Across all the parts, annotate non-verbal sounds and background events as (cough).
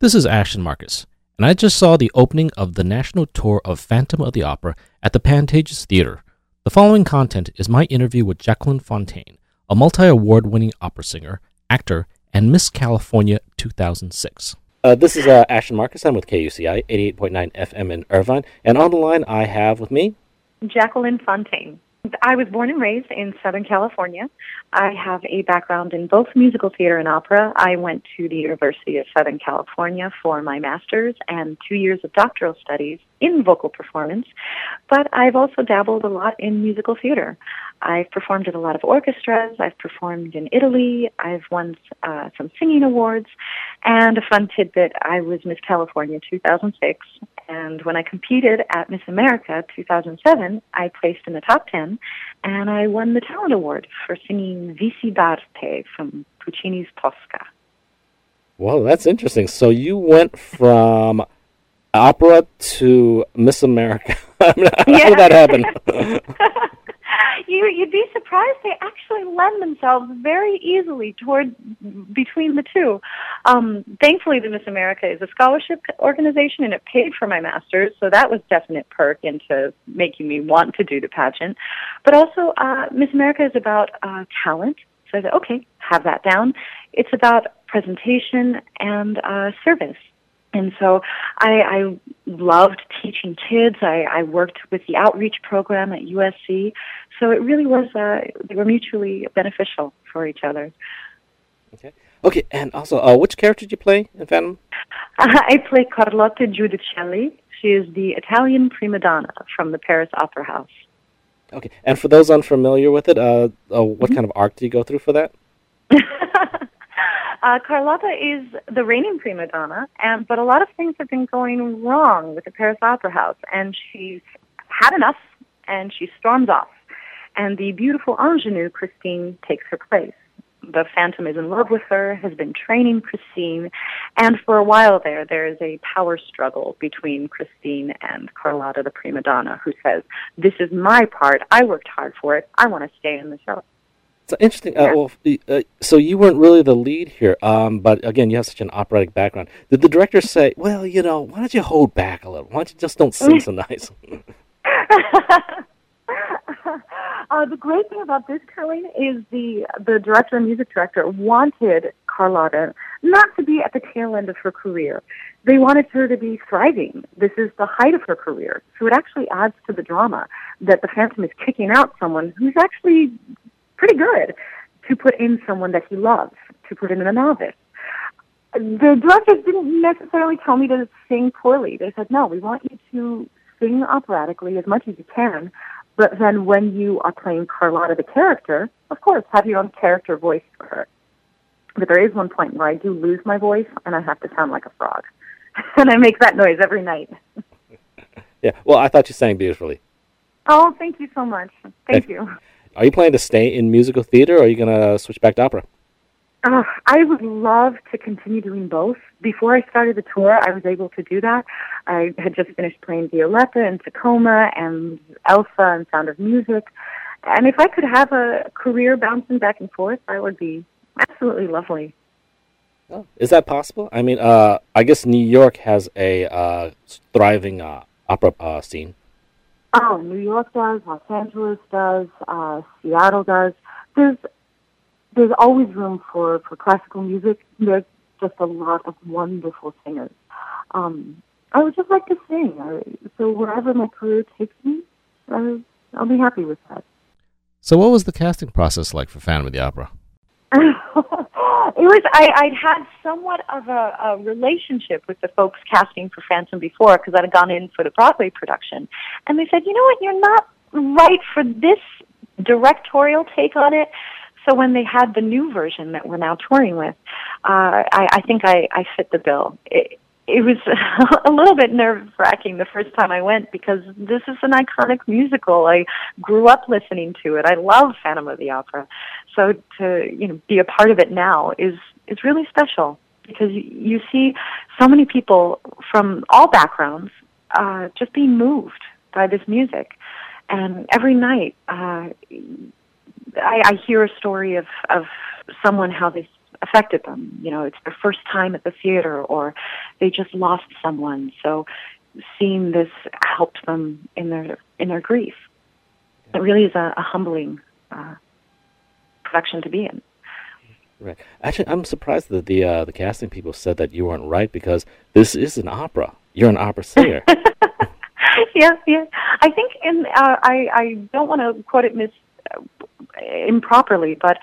This is Ashton Marcus, and I just saw the opening of the national tour of Phantom of the Opera at the Pantages Theater. The following content is my interview with Jacquelynne Fontaine, a multi award winning opera singer, actor, and Miss California 2006. Uh, this is uh, Ashton Marcus. I'm with KUCI 88.9 FM in Irvine. And on the line, I have with me Jacquelynne Fontaine. I was born and raised in Southern California. I have a background in both musical theater and opera. I went to the University of Southern California for my master's and two years of doctoral studies in vocal performance, but I've also dabbled a lot in musical theater. I've performed at a lot of orchestras. I've performed in Italy. I've won uh, some singing awards. And a fun tidbit, I was Miss California 2006. And when I competed at Miss America 2007, I placed in the top 10 and I won the Talent Award for singing Vissi d'arte from Puccini's Tosca. Well, that's interesting. So you went from opera to Miss America. (laughs) How did that happen? (laughs) you you'd be surprised they actually lend themselves very easily toward between the two. Um, thankfully, the Miss America is a scholarship organization, and it paid for my master's, so that was definite perk into making me want to do the pageant. But also, uh, Miss America is about uh, talent. So I said, okay, have that down. It's about presentation and uh, service. And so I, I loved teaching kids. I, I worked with the outreach program at USC. So it really was, uh, they were mutually beneficial for each other. Okay. Okay, and also, uh, which character did you play in Phantom? Uh, I play Carlotta Giudicelli. She is the Italian prima donna from the Paris Opera House. Okay, and for those unfamiliar with it, uh, uh what mm-hmm. kind of arc do you go through for that? (laughs) Uh, Carlotta is the reigning prima donna, and but a lot of things have been going wrong with the Paris Opera House, and she's had enough, and she storms off. And the beautiful ingenue Christine takes her place. The Phantom is in love with her, has been training Christine, and for a while there, there is a power struggle between Christine and Carlotta, the prima donna, who says, "This is my part. I worked hard for it. I want to stay in the show." It's interesting. Uh, well, uh, so you weren't really the lead here, um, but again, you have such an operatic background. Did the director say, "Well, you know, why don't you hold back a little? Why don't you just don't sing so nice?" (laughs) (laughs) uh, the great thing about this, Colleen, is the the director and music director wanted Carlotta not to be at the tail end of her career. They wanted her to be thriving. This is the height of her career, so it actually adds to the drama that the Phantom is kicking out someone who's actually pretty good to put in someone that he loves, to put in a novice. The directors didn't necessarily tell me to sing poorly. They said, no, we want you to sing operatically as much as you can, but then when you are playing Carlotta the character, of course, have your own character voice for her. But there is one point where I do lose my voice and I have to sound like a frog. (laughs) and I make that noise every night. (laughs) yeah, well, I thought you sang beautifully. Oh, thank you so much. Thank you. Are you planning to stay in musical theater, or are you going to switch back to opera? Uh, I would love to continue doing both. Before I started the tour, I was able to do that. I had just finished playing Violetta and Tacoma and Elsa and Sound of Music. And if I could have a career bouncing back and forth, that would be absolutely lovely. Oh, is that possible? I mean, uh, I guess New York has a uh, thriving uh, opera uh, scene. Oh, New York does, Los Angeles does, uh, Seattle does. There's there's always room for for classical music. There's just a lot of wonderful singers. Um, I would just like to sing. So wherever my career takes me, I, I'll be happy with that. So, what was the casting process like for Phantom of the Opera? (laughs) it was I, I'd had somewhat of a, a relationship with the folks casting for Phantom before because I'd gone in for the Broadway production, and they said, you know what, you're not right for this directorial take on it. So when they had the new version that we're now touring with, uh, I, I think I, I fit the bill. It, it was (laughs) a little bit nerve wracking the first time I went because this is an iconic musical. I grew up listening to it. I love Phantom of the Opera. So to, you know, be a part of it now is, is really special because you see so many people from all backgrounds, uh, just being moved by this music. And every night, uh, I, I hear a story of, of someone how they affected them. You know, it's their first time at the theater or they just lost someone. So seeing this helped them in their in their grief. It really is a, a humbling uh, production to be in. Right. Actually, I'm surprised that the uh, the casting people said that you weren't right because this is an opera. You're an opera singer. (laughs) yeah, yeah. I think in uh, I I don't want to quote it mis uh, improperly, but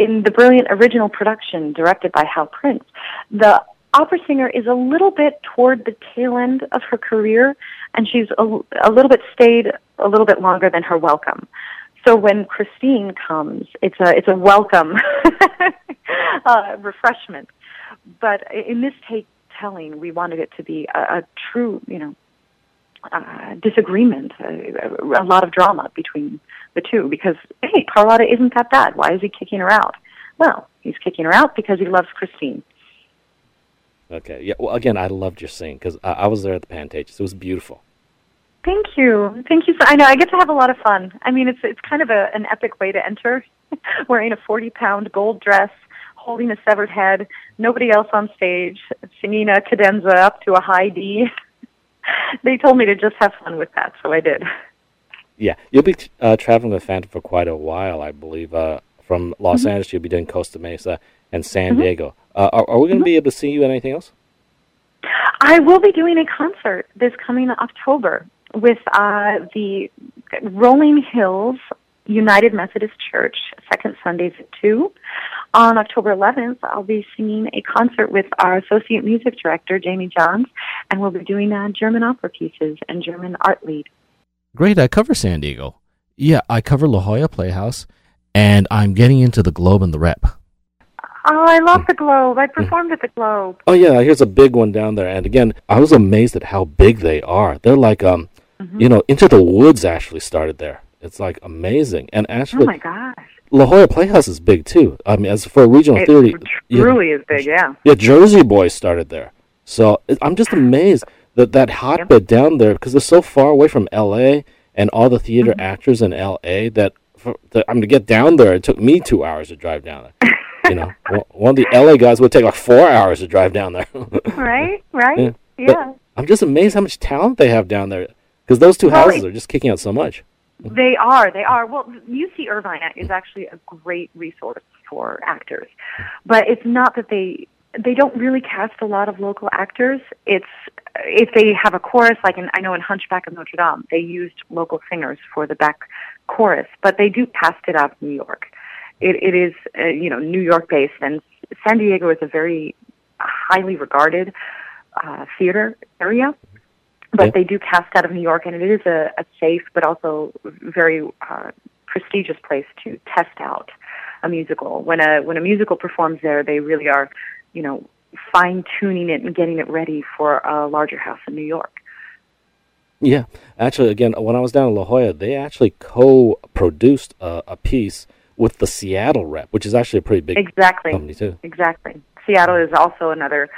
in the brilliant original production directed by Hal Prince, the opera singer is a little bit toward the tail end of her career, and she's a, a little bit stayed a little bit longer than her welcome. So when Christine comes, it's a it's a welcome (laughs) uh, refreshment. But in this take telling, we wanted it to be a, a true, you know, uh, disagreement, a, a lot of drama between the two. Because hey, Carlotta isn't that bad. Why is he kicking her out? Well, he's kicking her out because he loves Christine. Okay. Yeah. Well, again, I loved your scene because I, I was there at the Pantages. It was beautiful. Thank you. Thank you. So, I know I get to have a lot of fun. I mean, it's it's kind of a, an epic way to enter, (laughs) wearing a forty pound gold dress, holding a severed head, nobody else on stage, singing a cadenza up to a high D. (laughs) (laughs) they told me to just have fun with that, so I did. Yeah, you'll be uh, traveling with Phantom for quite a while, I believe. Uh, from Los mm-hmm. Angeles, you'll be doing Costa Mesa and San mm-hmm. Diego. Uh, are, are, we going to mm-hmm. be able to see you at anything else? I will be doing a concert this coming October with uh, the Rolling Hills United Methodist Church, second Sundays at 2. On October 11th, I'll be singing a concert with our Associate Music Director, Jamie Johns, and we'll be doing uh, German opera pieces and German art lied. Great. I cover San Diego. Yeah, I cover La Jolla Playhouse, and I'm getting into the Globe and the Rep. Oh, I love the Globe. I performed at the Globe. Oh yeah, here's a big one down there. And again, I was amazed at how big they are. They're like um mm-hmm. you know, Into the Woods actually started there. It's like amazing. And actually Oh my gosh. La Jolla Playhouse is big too. I mean, as for a regional it theater, truly yeah, is big. Yeah. Yeah, Jersey Boys started there, so I'm just amazed that that hotbed yep. down there because they're so far away from L.A. and all the theater mm-hmm. actors in L.A. that, for, I'm to get down there. It took me two hours to drive down there. you know, (laughs) one of the LA guys would take like four hours to drive down there. right, (laughs) right, yeah. yeah. I'm just amazed how much talent they have down there because those two well, houses are just kicking out so much. They are, they are. Well, UC Irvine is actually a great resource for actors, but it's not that they they don't really cast a lot of local actors. It's if they have a chorus, like in, I know in Hunchback of Notre Dame, they used local singers for the back chorus, but they do cast it out of New York it, it is uh, you know New York based, and San Diego is a very highly regarded uh, theater area. But yeah. they do cast out of New York, and it is a, a safe but also very uh, prestigious place to test out a musical. When a when a musical performs there, they really are, you know, fine tuning it and getting it ready for a larger house in New York. Yeah, actually, again, when I was down in La Jolla, they actually co-produced a, a piece with the Seattle rep, which is actually a pretty big exactly. company too. Exactly. Seattle is also another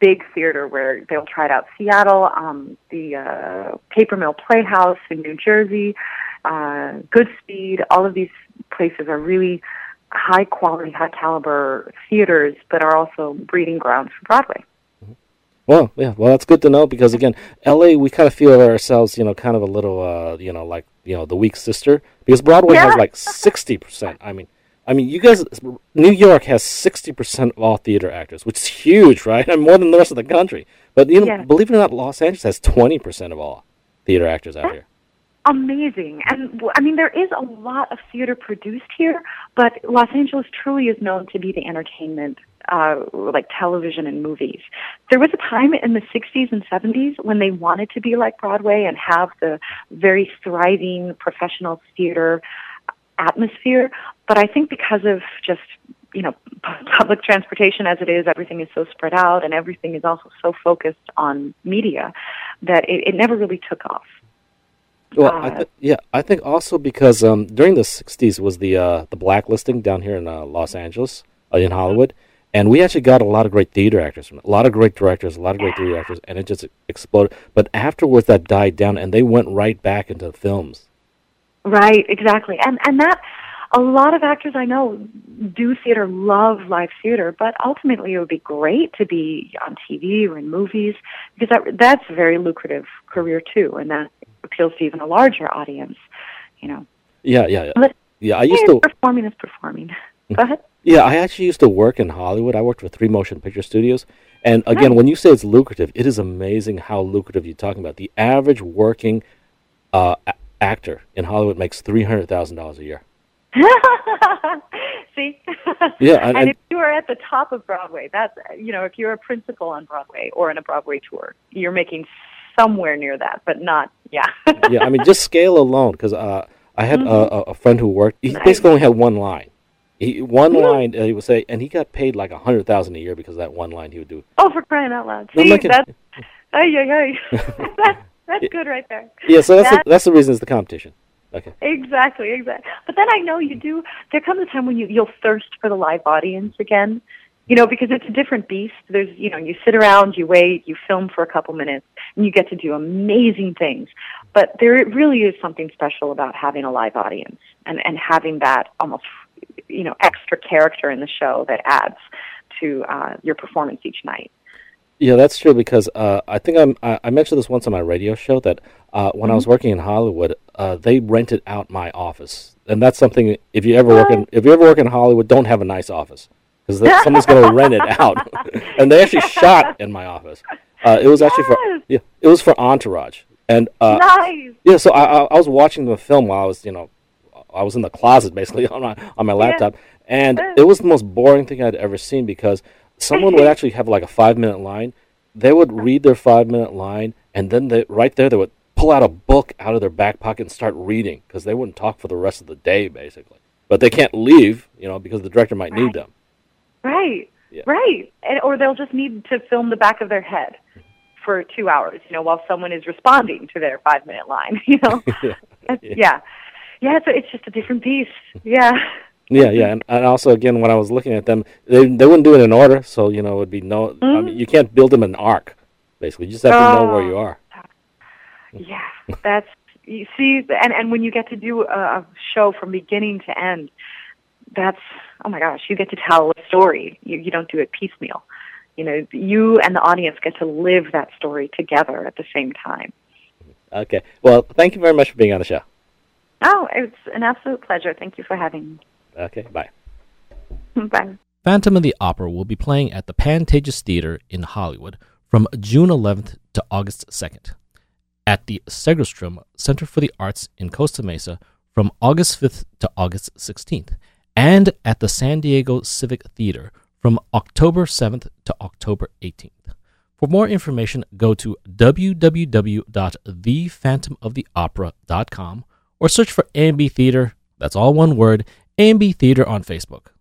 big theater where they'll try it out. Seattle, um, the uh, Paper Mill Playhouse in New Jersey, uh, Goodspeed, all of these places are really high quality, high caliber theaters, but are also breeding grounds for Broadway. Well, yeah, well, that's good to know because again, LA, we kind of feel ourselves, you know, kind of a little, uh, you know, like you know, the weak sister because Broadway yeah. has like sixty percent. I mean, I mean, you guys, New York has sixty percent of all theater actors, which is huge, right? (laughs) And more than the rest of the country. But you know, yeah. believe it or not, Los Angeles has twenty percent of all theater actors out That's here. Amazing, and I mean, there is a lot of theater produced here, but Los Angeles truly is known to be the entertainment uh, like television and movies. There was a time in the 60s and 70s when they wanted to be like Broadway and have the very thriving professional theater atmosphere, but I think because of just you know public transportation as it is, everything is so spread out, and everything is also so focused on media that it, it never really took off. Well, uh, I th- yeah, I think also because um, during the '60s was the uh, the blacklisting down here in uh, Los Angeles, uh, in Hollywood, and we actually got a lot of great theater actors from it, a lot of great directors, a lot of great theater actors, and it just exploded. But afterwards, that died down, and they went right back into films. Right, exactly, and and that a lot of actors I know do theater, love live theater, but ultimately it would be great to be on TV or in movies because that that's a very lucrative career too, and that appeals to even a larger audience. You know. Yeah, yeah, yeah. But yeah, I used to. performing is performing. Go ahead. Yeah, I actually used to work in Hollywood. I worked for three motion picture studios. And again, Nice. when you say it's lucrative, it is amazing how lucrative you're talking about. The average working uh, actor in Hollywood makes $300,000 a year. (laughs) See? Yeah, and- if you are at the top of Broadway, that's you know, if you're a principal on Broadway or in a Broadway tour, you're making somewhere near that, but not yeah. (laughs) yeah, I mean, just scale alone, because uh, I had a, a a friend who worked, he Nice. basically only had one line. He, one Mhm. line, uh, he would say, and he got paid like a 100000 a year because of that one line he would do. oh, for crying out loud! See, not kidding. that's ay, ay, ay. (laughs) that's that's good right there. Yeah, so that's, that's the reason it's the competition. Okay. Exactly, exactly. But then I know you do. There comes a time when you you'll thirst for the live audience again. You know, because it's a different beast. There's, you know, you sit around, you wait, you film for a couple minutes, and you get to do amazing things. But there really is something special about having a live audience and and having that almost, you know, extra character in the show that adds to uh, your performance each night. Yeah, that's true because uh, I think I'm, I, I mentioned this once on my radio show that uh, when I was working in Hollywood, uh, they rented out my office, and that's something. If you ever work in if you ever work in Hollywood, don't have a nice office because someone's going to rent it out. (laughs) and they actually shot in my office. Uh, it was actually for yeah, it was for Entourage, and uh, nice. yeah. So I, I, I was watching the film while I was you know I was in the closet basically (laughs) on my on my laptop, and it was the most boring thing I'd ever seen because someone would actually have like a five minute line. They would read their five minute line, and then they right there they would pull out a book out of their back pocket and start reading because they wouldn't talk for the rest of the day basically. But they can't leave, you know, because the director might need them. Right. Yeah. Right. And, or they'll just need to film the back of their head mm-hmm. for two hours, you know, while someone is responding to their five minute line, (laughs) you know? (laughs) yeah, yeah. Yeah, it's, it's just a different piece. Yeah. (laughs) yeah, yeah. And, and also again, when I was looking at them, they they wouldn't do it in order, so you know it would be no. I mean, mm-hmm. you can't build them an arc. Basically, you just have to know where Oh. you are. Yeah. That's, you see, and, and when you get to do a, a show from beginning to end, that's, oh my gosh, you get to tell a story. You, you don't do it piecemeal. You know, you and the audience get to live that story together at the same time. Okay. Well, thank you very much for being on the show. Oh, it's an absolute pleasure. Thank you for having Okay. Bye. Bye. Phantom of the Opera will be playing at the Pantages Theater in Hollywood from June 11th to August 2nd, at the Segerstrom Center for the Arts in Costa Mesa from August 5th to August 16th, and at the San Diego Civic Theater from October 7th to October 18th. For more information, go to www.thephantomoftheopera.com or search for AMB Theater, that's all one word, AMB Theater on Facebook.